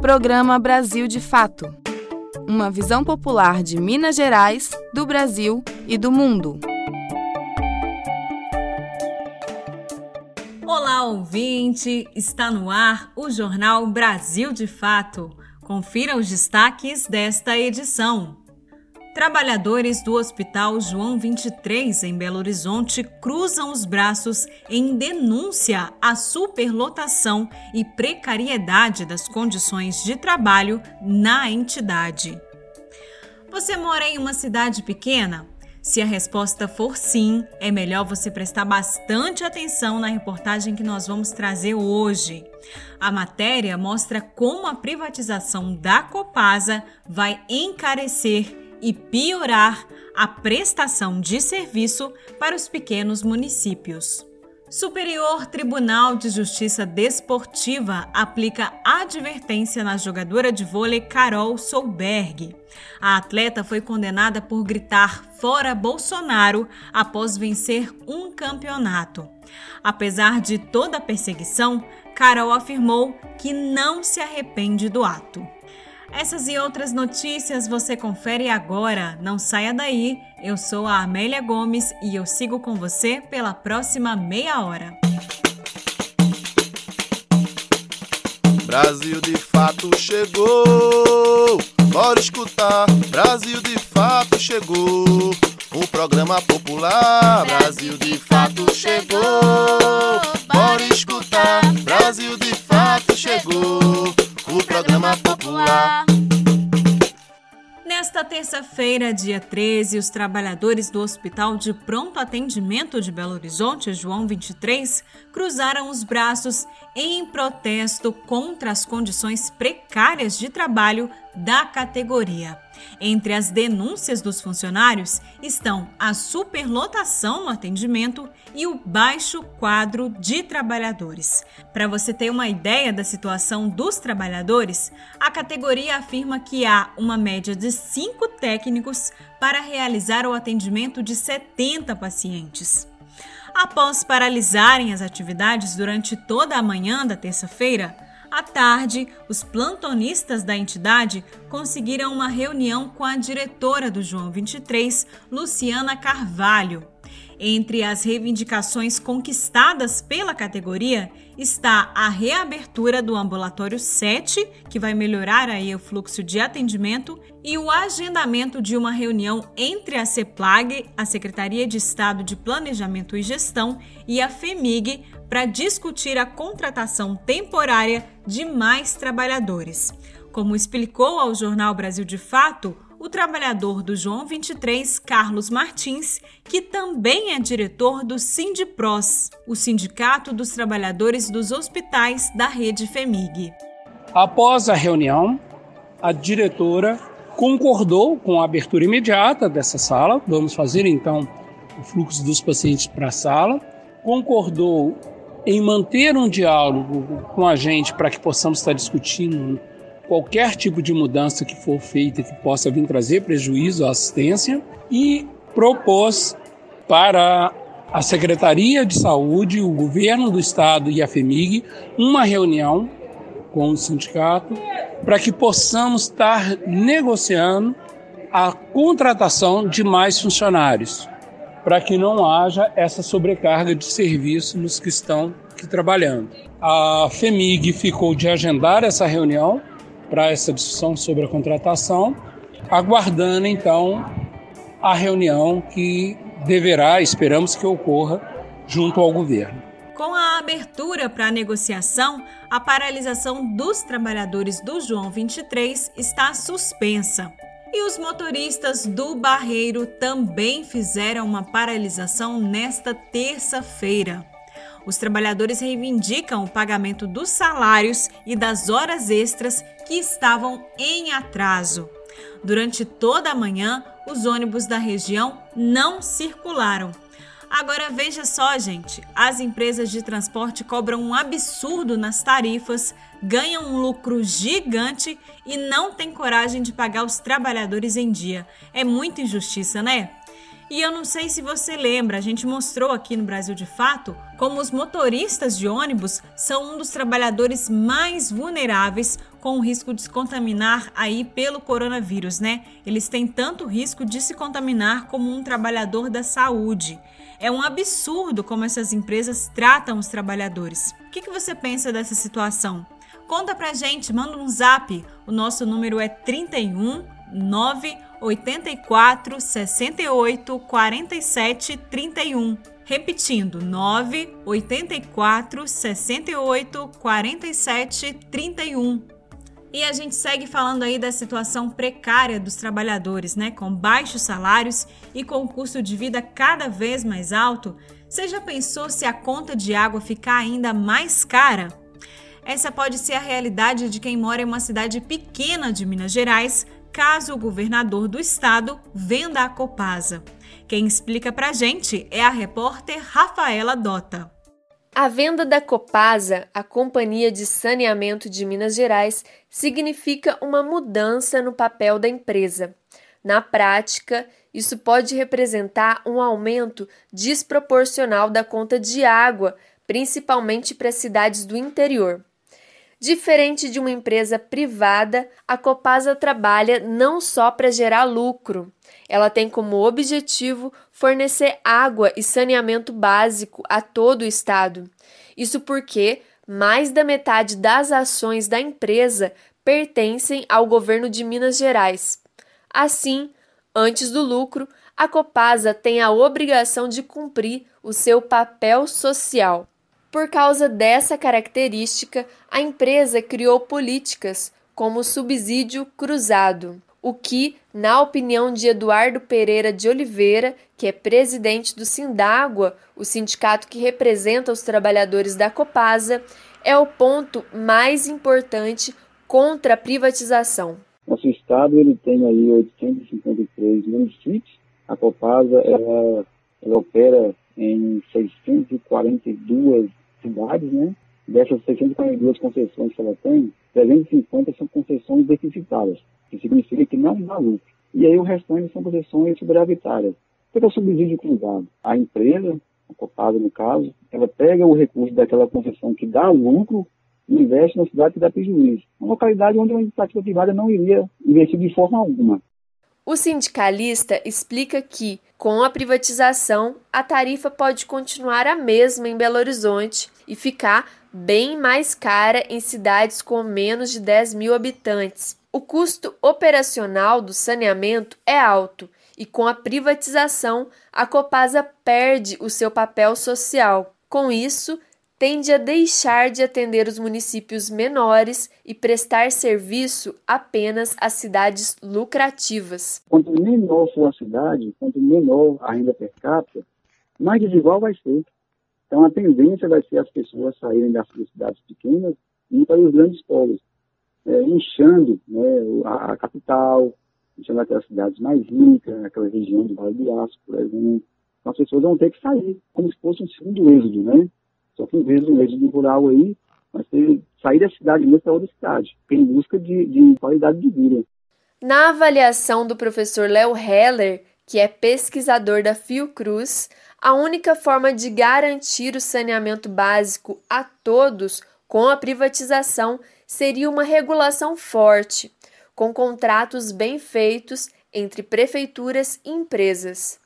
Programa Brasil de Fato. Uma visão popular de Minas Gerais, do Brasil e do mundo. Olá, ouvinte! Está no ar o Jornal Brasil de Fato. Confira os destaques desta edição. Trabalhadores do Hospital João 23, em Belo Horizonte, cruzam os braços em denúncia à superlotação e precariedade das condições de trabalho na entidade. Você mora em uma cidade pequena? Se a resposta for sim, é melhor você prestar bastante atenção na reportagem que nós vamos trazer hoje. A matéria mostra como a privatização da Copasa vai encarecer e piorar a prestação de serviço para os pequenos municípios. Superior Tribunal de Justiça Desportiva aplica advertência na jogadora de vôlei Carol Solberg. A atleta foi condenada por gritar fora Bolsonaro após vencer um campeonato. Apesar de toda a perseguição, Carol afirmou que não se arrepende do ato. Essas e outras notícias você confere agora. Não saia daí. Eu sou a Amélia Gomes e eu sigo com você pela próxima meia hora. Brasil de fato chegou. Bora escutar. Brasil de fato chegou. O programa popular. Brasil de fato chegou. Bora escutar. Brasil de fato chegou programa popular. Nesta terça-feira, dia 13, os trabalhadores do Hospital de Pronto Atendimento de Belo Horizonte, João 23, cruzaram os braços em protesto contra as condições precárias de trabalho da categoria. Entre as denúncias dos funcionários estão a superlotação no atendimento e o baixo quadro de trabalhadores. Para você ter uma ideia da situação dos trabalhadores, a categoria afirma que há uma média de cinco técnicos para realizar o atendimento de 70 pacientes. Após paralisarem as atividades durante toda a manhã da terça-feira, à tarde, os plantonistas da entidade conseguiram uma reunião com a diretora do João 23, Luciana Carvalho. Entre as reivindicações conquistadas pela categoria está a reabertura do ambulatório 7, que vai melhorar aí o fluxo de atendimento, e o agendamento de uma reunião entre a CEPLAG, a Secretaria de Estado de Planejamento e Gestão, e a FEMIG para discutir a contratação temporária de mais trabalhadores. Como explicou ao jornal Brasil de Fato, o trabalhador do João 23, Carlos Martins, que também é diretor do Sindipros, o Sindicato dos Trabalhadores dos Hospitais da Rede FEMIG. Após a reunião, a diretora concordou com a abertura imediata dessa sala. Vamos fazer então o fluxo dos pacientes para a sala. Concordou em manter um diálogo com a gente para que possamos estar discutindo qualquer tipo de mudança que for feita que possa vir trazer prejuízo à assistência e propôs para a Secretaria de Saúde, o governo do estado e a FEMIG uma reunião com o sindicato para que possamos estar negociando a contratação de mais funcionários, para que não haja essa sobrecarga de serviço nos que estão aqui trabalhando. A FEMIG ficou de agendar essa reunião para essa discussão sobre a contratação, aguardando então a reunião que deverá, esperamos que ocorra, junto ao governo. Com a abertura para a negociação, a paralisação dos trabalhadores do João 23 está suspensa. E os motoristas do Barreiro também fizeram uma paralisação nesta terça-feira. Os trabalhadores reivindicam o pagamento dos salários e das horas extras que estavam em atraso. Durante toda a manhã, os ônibus da região não circularam. Agora veja só, gente: as empresas de transporte cobram um absurdo nas tarifas, ganham um lucro gigante e não têm coragem de pagar os trabalhadores em dia. É muita injustiça, né? E eu não sei se você lembra, a gente mostrou aqui no Brasil de Fato como os motoristas de ônibus são um dos trabalhadores mais vulneráveis com o risco de se contaminar aí pelo coronavírus, né? Eles têm tanto risco de se contaminar como um trabalhador da saúde. É um absurdo como essas empresas tratam os trabalhadores. O que, que você pensa dessa situação? Conta pra gente, manda um zap. O nosso número é 31 9 84 68 47 31. Repetindo, 9 84 68 47 31. E a gente segue falando aí da situação precária dos trabalhadores, né? Com baixos salários e com o custo de vida cada vez mais alto. Você já pensou se a conta de água ficar ainda mais cara? Essa pode ser a realidade de quem mora em uma cidade pequena de Minas Gerais, caso o governador do estado venda a Copasa. Quem explica pra gente é a repórter Rafaela Dota. A venda da Copasa, a Companhia de Saneamento de Minas Gerais, significa uma mudança no papel da empresa. Na prática, isso pode representar um aumento desproporcional da conta de água, principalmente para cidades do interior. Diferente de uma empresa privada, a Copasa trabalha não só para gerar lucro. Ela tem como objetivo fornecer água e saneamento básico a todo o estado. Isso porque mais da metade das ações da empresa pertencem ao governo de Minas Gerais. Assim, antes do lucro, a Copasa tem a obrigação de cumprir o seu papel social. Por causa dessa característica, a empresa criou políticas como subsídio cruzado, o que, na opinião de Eduardo Pereira de Oliveira, que é presidente do Sindágua, o sindicato que representa os trabalhadores da Copasa, é o ponto mais importante contra a privatização. Nosso estado ele tem aí 853 municípios. A Copasa ela, ela opera em 642 cidades, né? Dessas 642 concessões que ela tem, 350 são concessões deficitárias, que significa que não dá lucro. E aí o restante são concessões superavitárias. O que é o subsídio cruzado? A empresa, a Copasa no caso, ela pega o recurso daquela concessão que dá lucro e investe na cidade que dá prejuízo. Uma localidade onde uma iniciativa privada não iria investir de forma alguma. O sindicalista explica que, com a privatização, a tarifa pode continuar a mesma em Belo Horizonte e ficar bem mais cara em cidades com menos de 10 mil habitantes. O custo operacional do saneamento é alto e, com a privatização, a Copasa perde o seu papel social. Com isso, tende a deixar de atender os municípios menores e prestar serviço apenas às cidades lucrativas. Quanto menor for a cidade, quanto menor a renda per capita, mais desigual vai ser. Então a tendência vai ser as pessoas saírem das cidades pequenas e ir para os grandes polos, é, inchando né, a, capital, inchando aquelas cidades mais ricas, aquela região do Vale do Aço, por exemplo. Então as pessoas vão ter que sair, como se fosse um segundo êxodo, né? Só que em vez do êxodo rural aí, ser sair da cidade mesmo para outra cidade, em busca de, de qualidade de vida. Na avaliação do professor Léo Heller, que é pesquisador da Fiocruz, a única forma de garantir o saneamento básico a todos com a privatização seria uma regulação forte, com contratos bem feitos entre prefeituras e empresas,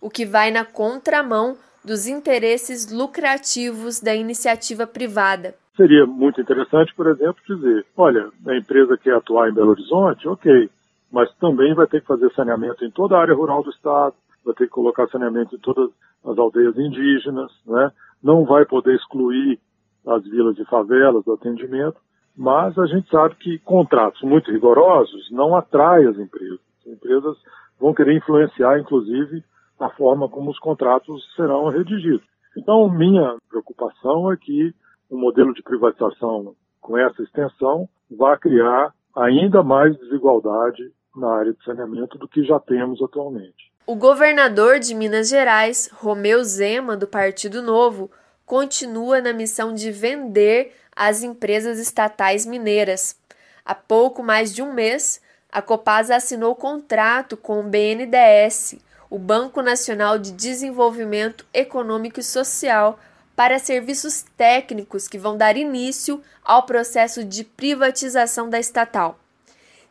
o que vai na contramão dos interesses lucrativos da iniciativa privada. Seria muito interessante, por exemplo, dizer: olha, a empresa quer atuar em Belo Horizonte, ok, mas também vai ter que fazer saneamento em toda a área rural do estado, vai ter que colocar saneamento em todas as aldeias indígenas, né? não vai poder excluir as vilas de favelas do atendimento, mas a gente sabe que contratos muito rigorosos não atraem as empresas. As empresas vão querer influenciar, inclusive, a forma como os contratos serão redigidos. Então, minha preocupação é que o um modelo de privatização com essa extensão vai criar ainda mais desigualdade na área de saneamento do que já temos atualmente. O governador de Minas Gerais, Romeu Zema, do Partido Novo, continua na missão de vender as empresas estatais mineiras. Há pouco mais de um mês, a Copasa assinou contrato com o BNDES, o Banco Nacional de Desenvolvimento Econômico e Social para serviços técnicos que vão dar início ao processo de privatização da estatal.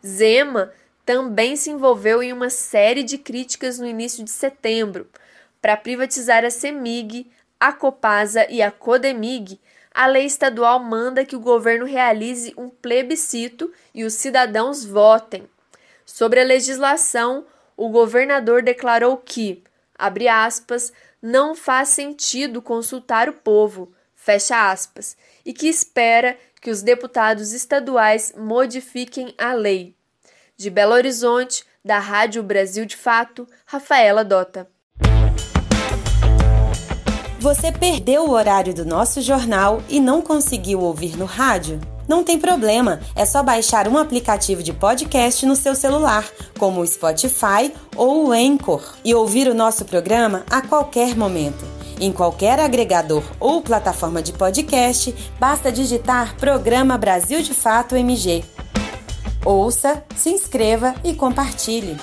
Zema também se envolveu em uma série de críticas no início de setembro para privatizar a CEMIG, a Copasa e a Codemig. A lei estadual manda que o governo realize um plebiscito e os cidadãos votem. Sobre a legislação, o governador declarou que, abre aspas, não faz sentido consultar o povo, fecha aspas, e que espera que os deputados estaduais modifiquem a lei. De Belo Horizonte, da Rádio Brasil de Fato, Rafaela Dota. Você perdeu o horário do nosso jornal e não conseguiu ouvir no rádio? Não tem problema, é só baixar um aplicativo de podcast no seu celular, como o Spotify ou o Anchor, e ouvir o nosso programa a qualquer momento. Em qualquer agregador ou plataforma de podcast, basta digitar Programa Brasil de Fato MG. Ouça, se inscreva e compartilhe.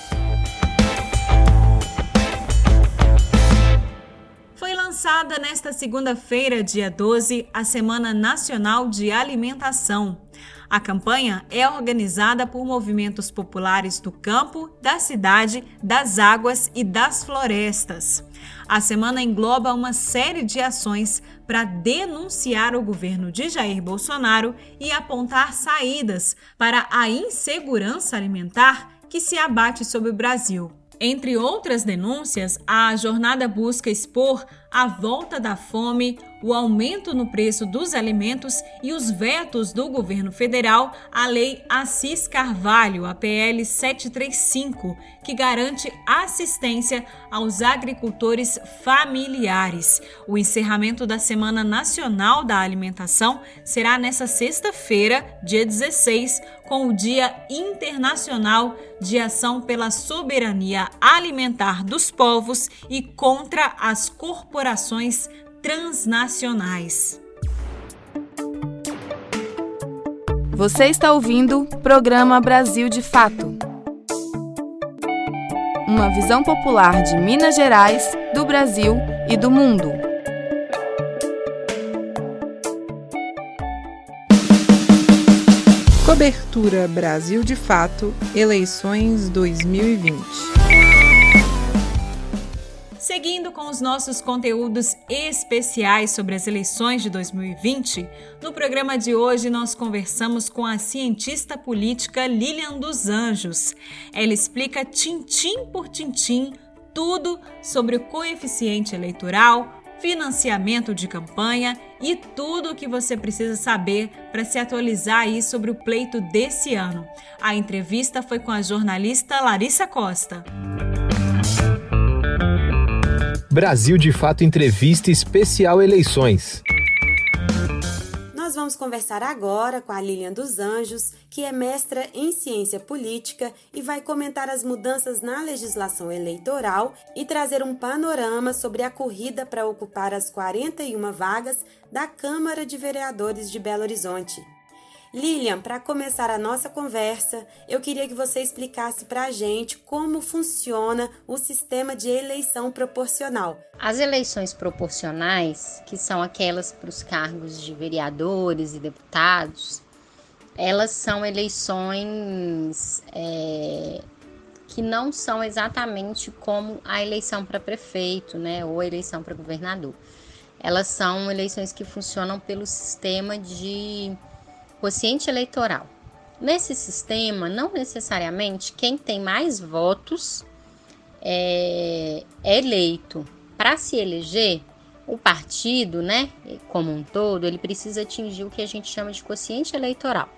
Lançada nesta segunda-feira, dia 12, a Semana Nacional de Alimentação. A campanha é organizada por movimentos populares do campo, da cidade, das águas e das florestas. A semana engloba uma série de ações para denunciar o governo de Jair Bolsonaro e apontar saídas para a insegurança alimentar que se abate sobre o Brasil. Entre outras denúncias, a jornada busca expor a volta da fome, o aumento no preço dos alimentos e os vetos do governo federal à Lei Assis Carvalho, a PL 735, que garante assistência aos agricultores familiares. O encerramento da Semana Nacional da Alimentação será nesta sexta-feira, dia 16, com o Dia Internacional de Ação pela Soberania Alimentar dos Povos e contra as corporações corporações transnacionais. Você está ouvindo o programa Brasil de Fato. Uma visão popular de Minas Gerais, do Brasil e do mundo. Cobertura Brasil de Fato, eleições 2020. Seguindo com os nossos conteúdos especiais sobre as eleições de 2020, no programa de hoje nós conversamos com a cientista política Lilian dos Anjos. Ela explica tintim por tintim tudo sobre o coeficiente eleitoral, financiamento de campanha e tudo o que você precisa saber para se atualizar aí sobre o pleito desse ano. A entrevista foi com a jornalista Larissa Costa. Brasil de Fato Entrevista Especial Eleições. Nós vamos conversar agora com a Lilian dos Anjos, que é mestra em ciência política e vai comentar as mudanças na legislação eleitoral e trazer um panorama sobre a corrida para ocupar as 41 vagas da Câmara de Vereadores de Belo Horizonte. Lilian, para começar a nossa conversa, eu queria que você explicasse para a gente como funciona o sistema de eleição proporcional. As eleições proporcionais, que são aquelas para os cargos de vereadores e deputados, elas são eleições é, que não são exatamente como a eleição para prefeito, né, ou a eleição para governador. Elas são eleições que funcionam pelo sistema de quociente eleitoral. Nesse sistema, não necessariamente quem tem mais votos é, é eleito. Para se eleger, o partido, né, como um todo, ele precisa atingir o que a gente chama de quociente eleitoral.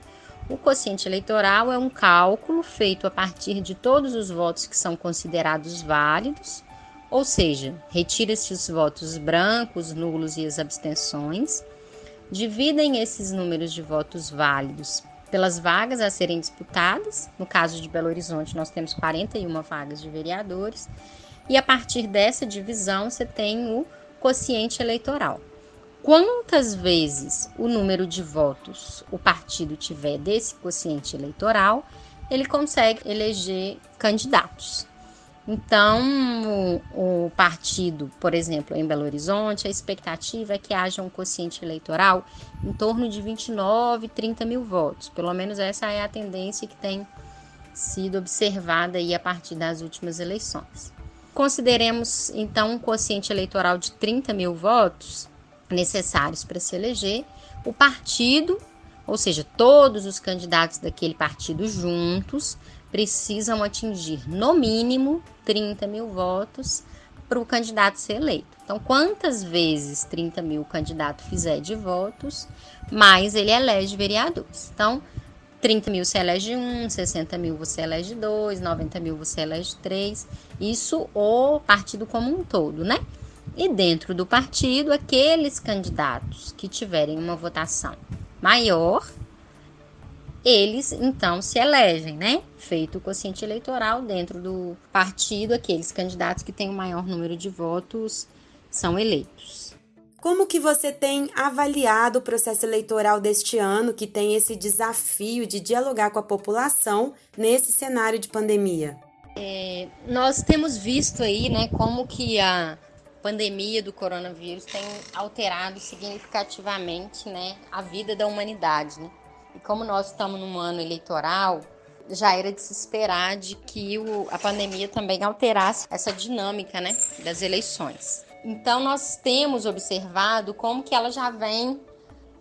O quociente eleitoral é um cálculo feito a partir de todos os votos que são considerados válidos, ou seja, retira-se os votos brancos, nulos e as abstenções dividem esses números de votos válidos pelas vagas a serem disputadas. No caso de Belo Horizonte, nós temos 41 vagas de vereadores, e a partir dessa divisão você tem o quociente eleitoral. Quantas vezes o número de votos o partido tiver desse quociente eleitoral, ele consegue eleger candidatos. Então, o, o, partido, por exemplo, em Belo Horizonte, a expectativa é que haja um quociente eleitoral em torno de 29, 30 mil votos. Pelo menos essa é a tendência que tem sido observada aí a partir das últimas eleições. Consideremos então um quociente eleitoral de 30 mil votos necessários para se eleger. O partido, ou seja, todos os candidatos daquele partido juntos, precisam atingir no mínimo 30 mil votos para o candidato ser eleito. Então, quantas vezes 30 mil o candidato fizer de votos, mais ele elege vereadores. Então, 30 mil você elege um, 60 mil você elege dois, 90 mil você elege três. Isso o partido como um todo, né? E dentro do partido, aqueles candidatos que tiverem uma votação maior eles então se elegem, né? Feito o quociente eleitoral dentro do partido, aqueles candidatos que têm o maior número de votos são eleitos. Como que você tem avaliado o processo eleitoral deste ano, que tem esse desafio de dialogar com a população nesse cenário de pandemia? É, nós temos visto aí, né, como que a pandemia do coronavírus tem alterado significativamente, né, a vida da humanidade, né? E como nós estamos num ano eleitoral, já era de se esperar de que o, a pandemia também alterasse essa dinâmica né, das eleições. Então nós temos observado como que ela já vem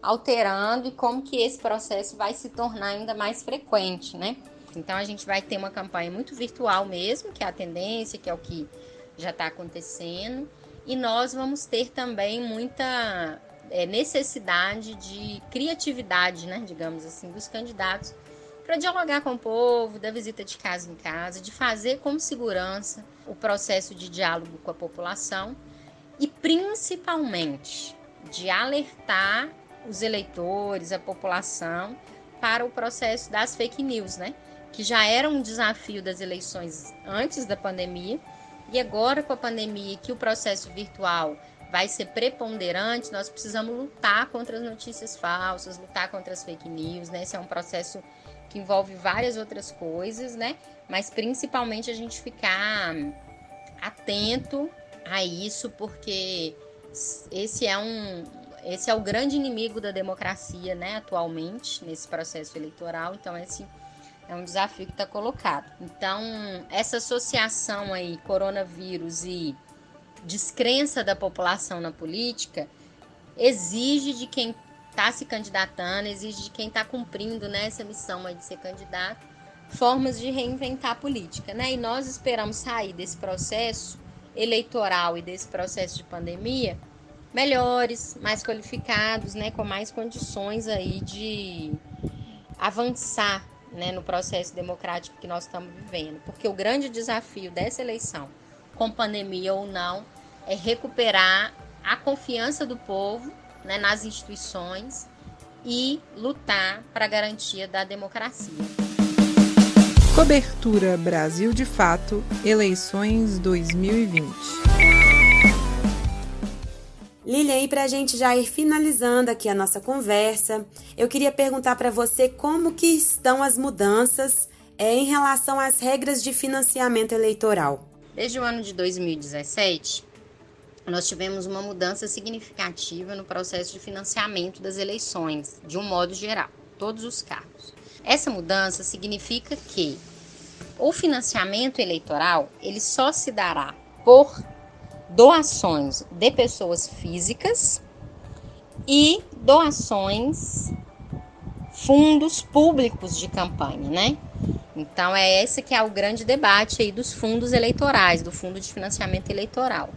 alterando e como que esse processo vai se tornar ainda mais frequente, né? Então a gente vai ter uma campanha muito virtual mesmo, que é a tendência, que é o que já está acontecendo, e nós vamos ter também muita é, necessidade de criatividade, né, digamos assim, dos candidatos para dialogar com o povo, da visita de casa em casa, de fazer com segurança o processo de diálogo com a população e principalmente de alertar os eleitores, a população para o processo das fake news, né? Que já era um desafio das eleições antes da pandemia e agora com a pandemia que o processo virtual vai ser preponderante, nós precisamos lutar contra as notícias falsas, lutar contra as fake news, né? Esse é um processo que envolve várias outras coisas, né? Mas principalmente a gente ficar atento a isso, porque esse é um esse é o grande inimigo da democracia, né, atualmente nesse processo eleitoral. Então esse é um desafio que está colocado. Então essa associação aí coronavírus e descrença da população na política exige de quem está se candidatando, exige de quem está cumprindo né, essa missão de ser candidato, formas de reinventar a política. Né? E nós esperamos sair desse processo eleitoral e desse processo de pandemia melhores, mais qualificados, né, com mais condições aí de avançar né, no processo democrático que nós estamos vivendo. Porque o grande desafio dessa eleição, com pandemia ou não, é recuperar a confiança do povo né, nas instituições e lutar para a garantia da democracia. Cobertura Brasil de Fato, eleições 2020. Lilian, e para a gente já ir finalizando aqui a nossa conversa, eu queria perguntar para você como que estão as mudanças é, em relação às regras de financiamento eleitoral. Desde o ano de 2017, nós tivemos uma mudança significativa no processo de financiamento das eleições, de um modo geral, todos os cargos. Essa mudança significa que o financiamento eleitoral ele só se dará por doações de pessoas físicas e doações fundos públicos de campanha, né? Então é esse que é o grande debate aí dos fundos eleitorais, do fundo de financiamento eleitoral.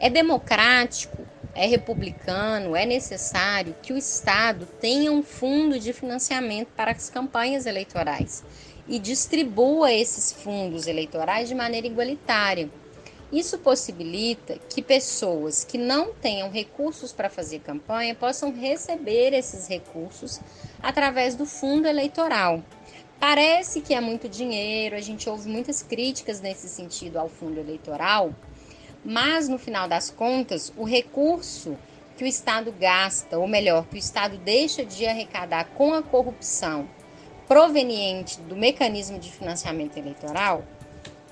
É democrático, é republicano, é necessário que o Estado tenha um fundo de financiamento para as campanhas eleitorais e distribua esses fundos eleitorais de maneira igualitária. Isso possibilita que pessoas que não tenham recursos para fazer campanha possam receber esses recursos através do fundo eleitoral. Parece que é muito dinheiro, a gente ouve muitas críticas nesse sentido ao fundo eleitoral, mas no final das contas, o recurso que o Estado gasta, ou melhor, que o Estado deixa de arrecadar com a corrupção proveniente do mecanismo de financiamento eleitoral,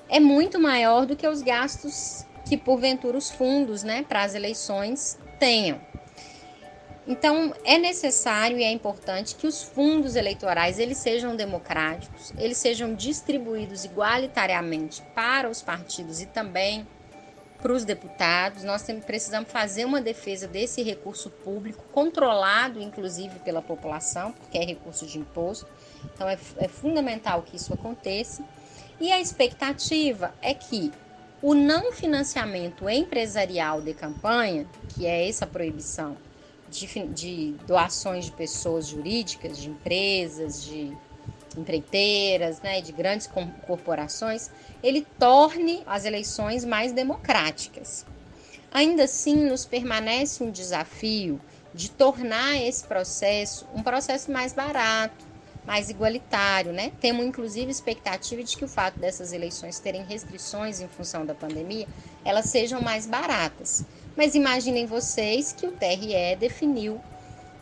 é muito maior do que os gastos que porventura os fundos, né, para as eleições tenham. Então, é necessário e é importante que os fundos eleitorais eles sejam democráticos, eles sejam distribuídos igualitariamente para os partidos e também para os deputados. Nós precisamos fazer uma defesa desse recurso público, controlado inclusive pela população, porque é recurso de imposto. Então, é, é fundamental que isso aconteça. E a expectativa é que o não financiamento empresarial de campanha, que é essa proibição de, de doações de pessoas jurídicas, de empresas, de empreiteiras, né, de grandes corporações, ele torne as eleições mais democráticas. Ainda assim, nos permanece um desafio de tornar esse processo um processo mais barato, mais igualitário, né? Temos inclusive expectativa de que o fato dessas eleições terem restrições em função da pandemia, elas sejam mais baratas. Mas imaginem vocês que o TRE definiu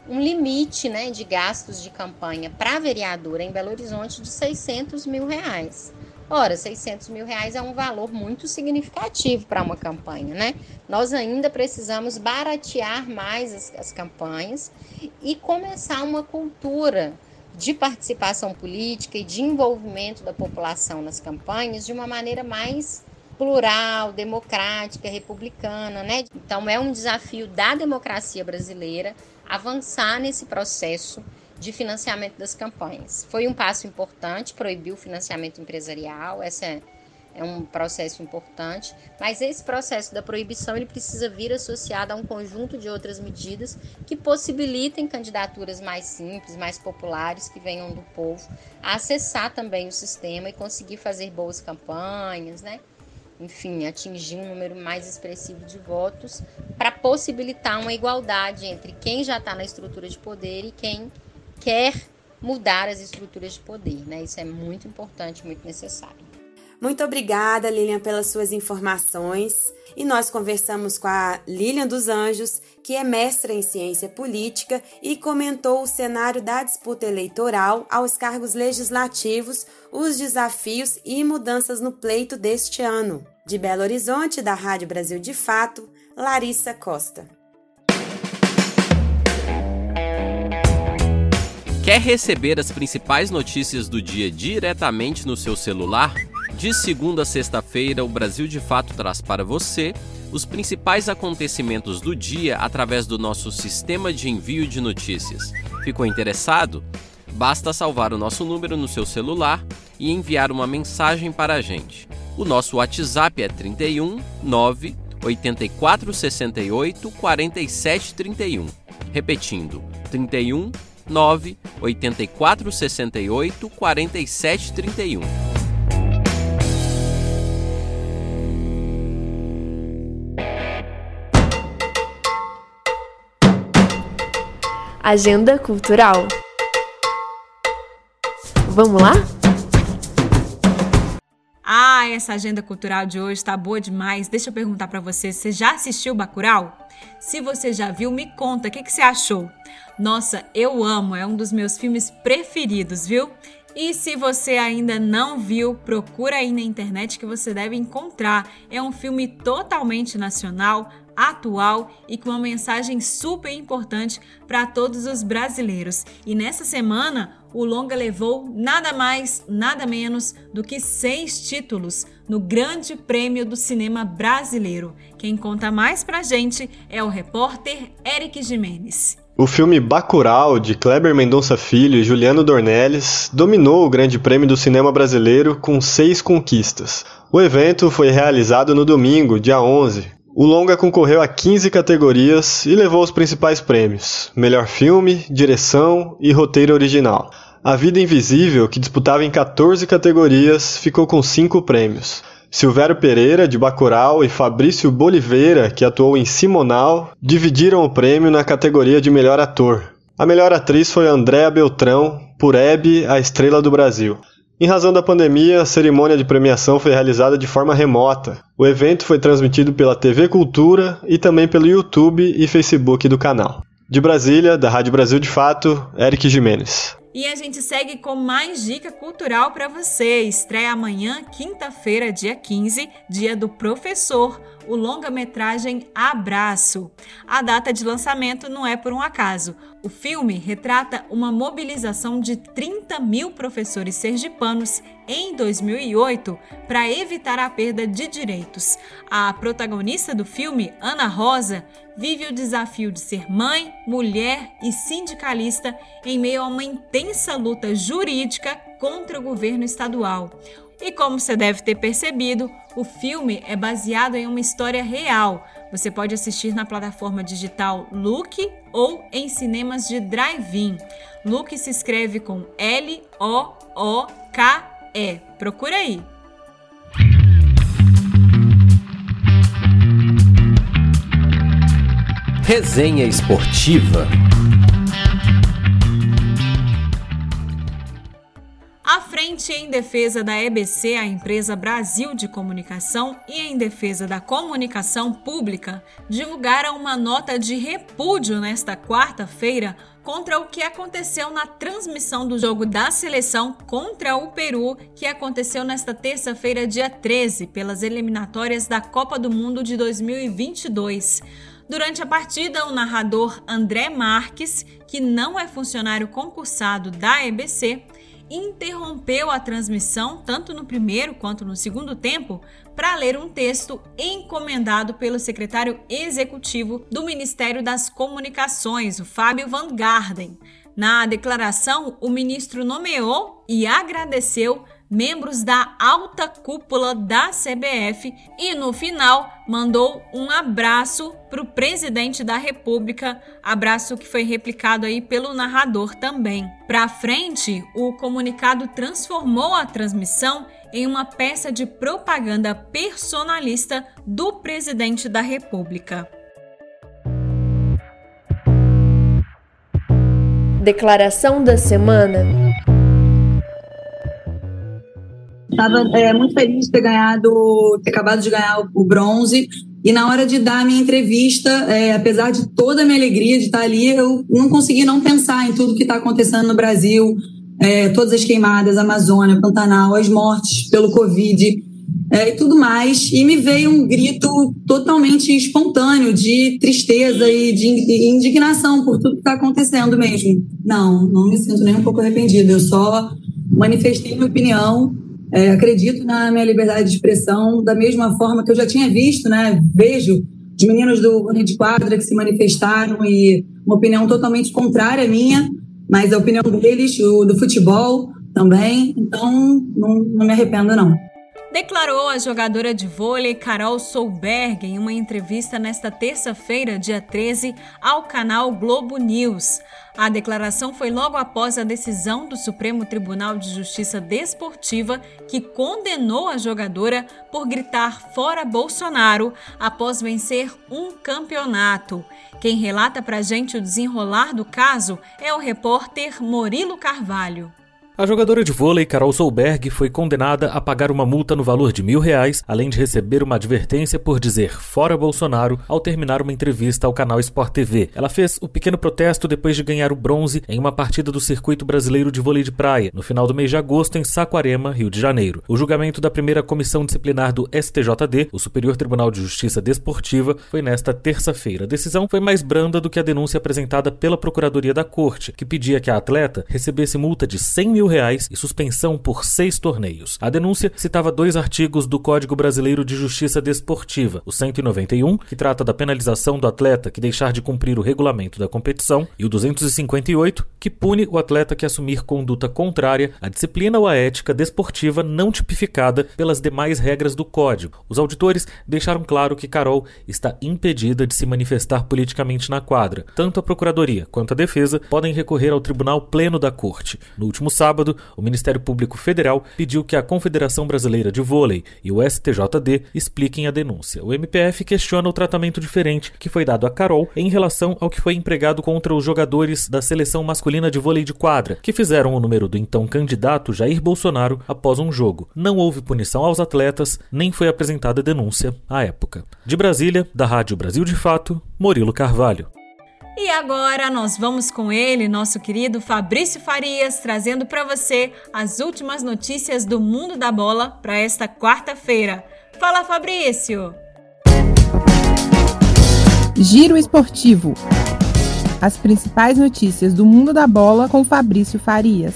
um limite né, de gastos de campanha para vereadora em Belo Horizonte de 600 mil reais. Ora, 600 mil reais é um valor muito significativo para uma campanha, né? Nós ainda precisamos baratear mais as, as campanhas e começar uma cultura de participação política e de envolvimento da população nas campanhas de uma maneira mais plural, democrática, republicana, né? Então é um desafio da democracia brasileira avançar nesse processo de financiamento das campanhas. Foi um passo importante, proibir o financiamento empresarial, essa é, é um processo importante, mas esse processo da proibição ele precisa vir associado a um conjunto de outras medidas que possibilitem candidaturas mais simples, mais populares, que venham do povo, acessar também o sistema e conseguir fazer boas campanhas, né? enfim, atingir um número mais expressivo de votos para possibilitar uma igualdade entre quem já está na estrutura de poder e quem quer mudar as estruturas de poder. Né? Isso é muito importante, muito necessário. Muito obrigada, Lilian, pelas suas informações. E nós conversamos com a Lilian dos Anjos, que é mestra em ciência política e comentou o cenário da disputa eleitoral aos cargos legislativos, os desafios e mudanças no pleito deste ano. De Belo Horizonte, da Rádio Brasil de Fato, Larissa Costa. Quer receber as principais notícias do dia diretamente no seu celular? De segunda a sexta-feira, o Brasil de Fato traz para você os principais acontecimentos do dia através do nosso sistema de envio de notícias. Ficou interessado? Basta salvar o nosso número no seu celular e enviar uma mensagem para a gente. O nosso WhatsApp é 31 9 84 68 47 31. Repetindo, 31 9 84 68 47 31. Agenda Cultural. Vamos lá? Ah, essa agenda cultural de hoje está boa demais. Deixa eu perguntar para você, você já assistiu Bacurau? Se você já viu, me conta, o que, que você achou? Nossa, eu amo, é um dos meus filmes preferidos, viu? E se você ainda não viu, procura aí na internet que você deve encontrar. É um filme totalmente nacional, atual e com uma mensagem super importante para todos os brasileiros. E nessa semana, o longa levou nada mais, nada menos do que seis títulos no Grande Prêmio do Cinema Brasileiro. Quem conta mais pra gente é o repórter Eric Jimenez. O filme Bacurau, de Kleber Mendonça Filho e Juliano Dornelles, dominou o Grande Prêmio do Cinema Brasileiro com seis conquistas. O evento foi realizado no domingo, dia 11, o longa concorreu a 15 categorias e levou os principais prêmios: melhor filme, direção e roteiro original. A Vida Invisível, que disputava em 14 categorias, ficou com 5 prêmios. Silvério Pereira, de Bacurau, e Fabrício Boliveira, que atuou em Simonal, dividiram o prêmio na categoria de melhor ator. A melhor atriz foi Andréa Beltrão, por Hebe, a estrela do Brasil. Em razão da pandemia, a cerimônia de premiação foi realizada de forma remota. O evento foi transmitido pela TV Cultura e também pelo YouTube e Facebook do canal. De Brasília, da Rádio Brasil de Fato, Eric Jimenez. E a gente segue com mais dica cultural para você. Estreia amanhã, quinta-feira, dia 15, dia do professor, o longa-metragem Abraço. A data de lançamento não é por um acaso. O filme retrata uma mobilização de 30 mil professores sergipanos em 2008 para evitar a perda de direitos. A protagonista do filme, Ana Rosa, vive o desafio de ser mãe, mulher e sindicalista em meio a uma intensa luta jurídica contra o governo estadual. E como você deve ter percebido, o filme é baseado em uma história real. Você pode assistir na plataforma digital Look ou em cinemas de drive-in. Look se escreve com L-O-O-K-E. Procura aí. Resenha Esportiva. À frente em defesa da EBC, a empresa Brasil de Comunicação, e em defesa da comunicação pública, divulgaram uma nota de repúdio nesta quarta-feira contra o que aconteceu na transmissão do jogo da seleção contra o Peru, que aconteceu nesta terça-feira, dia 13, pelas eliminatórias da Copa do Mundo de 2022. Durante a partida, o narrador André Marques, que não é funcionário concursado da EBC, interrompeu a transmissão, tanto no primeiro quanto no segundo tempo, para ler um texto encomendado pelo secretário executivo do Ministério das Comunicações, o Fábio Van Garden. Na declaração, o ministro nomeou e agradeceu membros da alta cúpula da CBF e, no final, mandou um abraço para o presidente da República, abraço que foi replicado aí pelo narrador também. Para frente, o comunicado transformou a transmissão em uma peça de propaganda personalista do presidente da República. Declaração da semana. Estava é, muito feliz de ter ganhado, ter acabado de ganhar o, o bronze. E na hora de dar a minha entrevista, é, apesar de toda a minha alegria de estar ali, eu não consegui não pensar em tudo que está acontecendo no Brasil, é, todas as queimadas, Amazônia, Pantanal, as mortes pelo Covid é, e tudo mais. E me veio um grito totalmente espontâneo de tristeza e de indignação por tudo que está acontecendo mesmo. Não, não me sinto nem um pouco arrependida. Eu só manifestei minha opinião é, acredito na minha liberdade de expressão da mesma forma que eu já tinha visto, né? Vejo os meninos do de quadra que se manifestaram e uma opinião totalmente contrária à minha, mas a opinião deles, o do futebol também. Então, não, não me arrependo, não declarou a jogadora de vôlei Carol Solberg em uma entrevista nesta terça-feira, dia 13, ao canal Globo News. A declaração foi logo após a decisão do Supremo Tribunal de Justiça Desportiva, que condenou a jogadora por gritar fora Bolsonaro após vencer um campeonato. Quem relata pra gente o desenrolar do caso é o repórter Murilo Carvalho. A jogadora de vôlei Carol Solberg foi condenada a pagar uma multa no valor de mil reais, além de receber uma advertência por dizer fora Bolsonaro ao terminar uma entrevista ao canal Sport TV. Ela fez o pequeno protesto depois de ganhar o bronze em uma partida do Circuito Brasileiro de Vôlei de Praia, no final do mês de agosto em Saquarema, Rio de Janeiro. O julgamento da primeira comissão disciplinar do STJD, o Superior Tribunal de Justiça Desportiva, foi nesta terça-feira. A decisão foi mais branda do que a denúncia apresentada pela Procuradoria da Corte, que pedia que a atleta recebesse multa de 100 mil mil reais e suspensão por seis torneios. A denúncia citava dois artigos do Código Brasileiro de Justiça Desportiva, o 191, que trata da penalização do atleta que deixar de cumprir o regulamento da competição, e o 258, que pune o atleta que assumir conduta contrária à disciplina ou à ética desportiva não tipificada pelas demais regras do Código. Os auditores deixaram claro que Carol está impedida de se manifestar politicamente na quadra. Tanto a Procuradoria quanto a Defesa podem recorrer ao Tribunal Pleno da Corte. No último sábado, sábado, o Ministério Público Federal pediu que a Confederação Brasileira de Vôlei e o STJD expliquem a denúncia. O MPF questiona o tratamento diferente que foi dado a Carol em relação ao que foi empregado contra os jogadores da seleção masculina de vôlei de quadra, que fizeram o número do então candidato Jair Bolsonaro após um jogo. Não houve punição aos atletas, nem foi apresentada denúncia à época. De Brasília, da Rádio Brasil de Fato, Murilo Carvalho. E agora nós vamos com ele, nosso querido Fabrício Farias, trazendo para você as últimas notícias do mundo da bola para esta quarta-feira. Fala, Fabrício! Giro Esportivo. As principais notícias do mundo da bola com Fabrício Farias.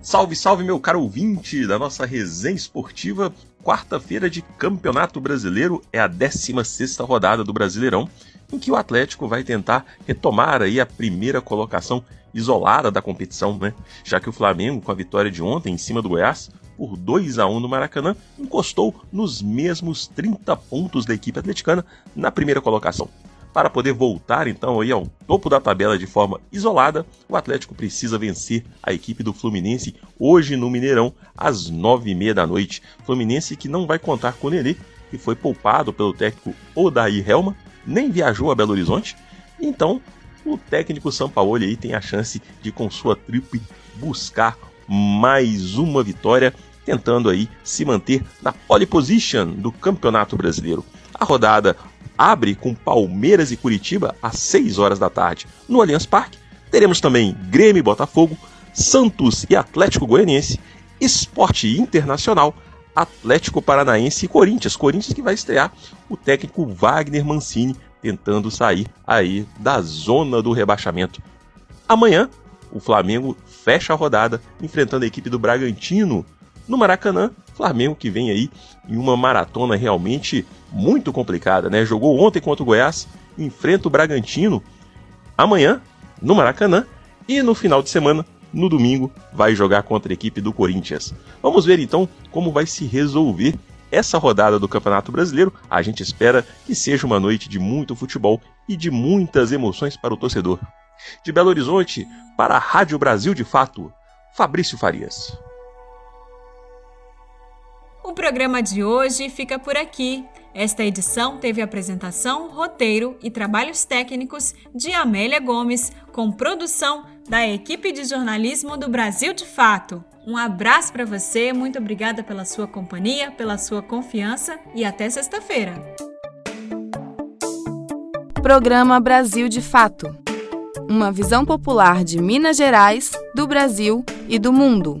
Salve, salve, meu caro ouvinte da nossa resenha esportiva. Quarta-feira de Campeonato Brasileiro é a 16 rodada do Brasileirão em que o Atlético vai tentar retomar aí a primeira colocação isolada da competição, né? Já que o Flamengo, com a vitória de ontem em cima do Goiás, por 2 a 1 no Maracanã, encostou nos mesmos 30 pontos da equipe atleticana na primeira colocação. Para poder voltar então aí ao topo da tabela de forma isolada, o Atlético precisa vencer a equipe do Fluminense hoje no Mineirão às nove e meia da noite. Fluminense que não vai contar com o Nenê, que foi poupado pelo técnico Odair Helma nem viajou a Belo Horizonte. Então, o técnico Sampaoli aí tem a chance de, com sua trupe, buscar mais uma vitória, tentando aí se manter na pole position do Campeonato Brasileiro. A rodada abre com Palmeiras e Curitiba às 6 horas da tarde no Allianz Parque. Teremos também Grêmio e Botafogo, Santos e Atlético Goianiense, Esporte Internacional Atlético Paranaense e Corinthians. Corinthians que vai estrear o técnico Wagner Mancini tentando sair aí da zona do rebaixamento. Amanhã, o Flamengo fecha a rodada enfrentando a equipe do Bragantino no Maracanã. Flamengo que vem aí em uma maratona realmente muito complicada, né? Jogou ontem contra o Goiás, enfrenta o Bragantino amanhã no Maracanã e no final de semana no domingo vai jogar contra a equipe do Corinthians. Vamos ver então como vai se resolver essa rodada do Campeonato Brasileiro. A gente espera que seja uma noite de muito futebol e de muitas emoções para o torcedor. De Belo Horizonte, para a Rádio Brasil de Fato, Fabrício Farias. O programa de hoje fica por aqui. Esta edição teve apresentação, roteiro e trabalhos técnicos de Amélia Gomes, com produção da equipe de jornalismo do Brasil de Fato. Um abraço para você, muito obrigada pela sua companhia, pela sua confiança e até sexta-feira. Programa Brasil de Fato uma visão popular de Minas Gerais, do Brasil e do mundo.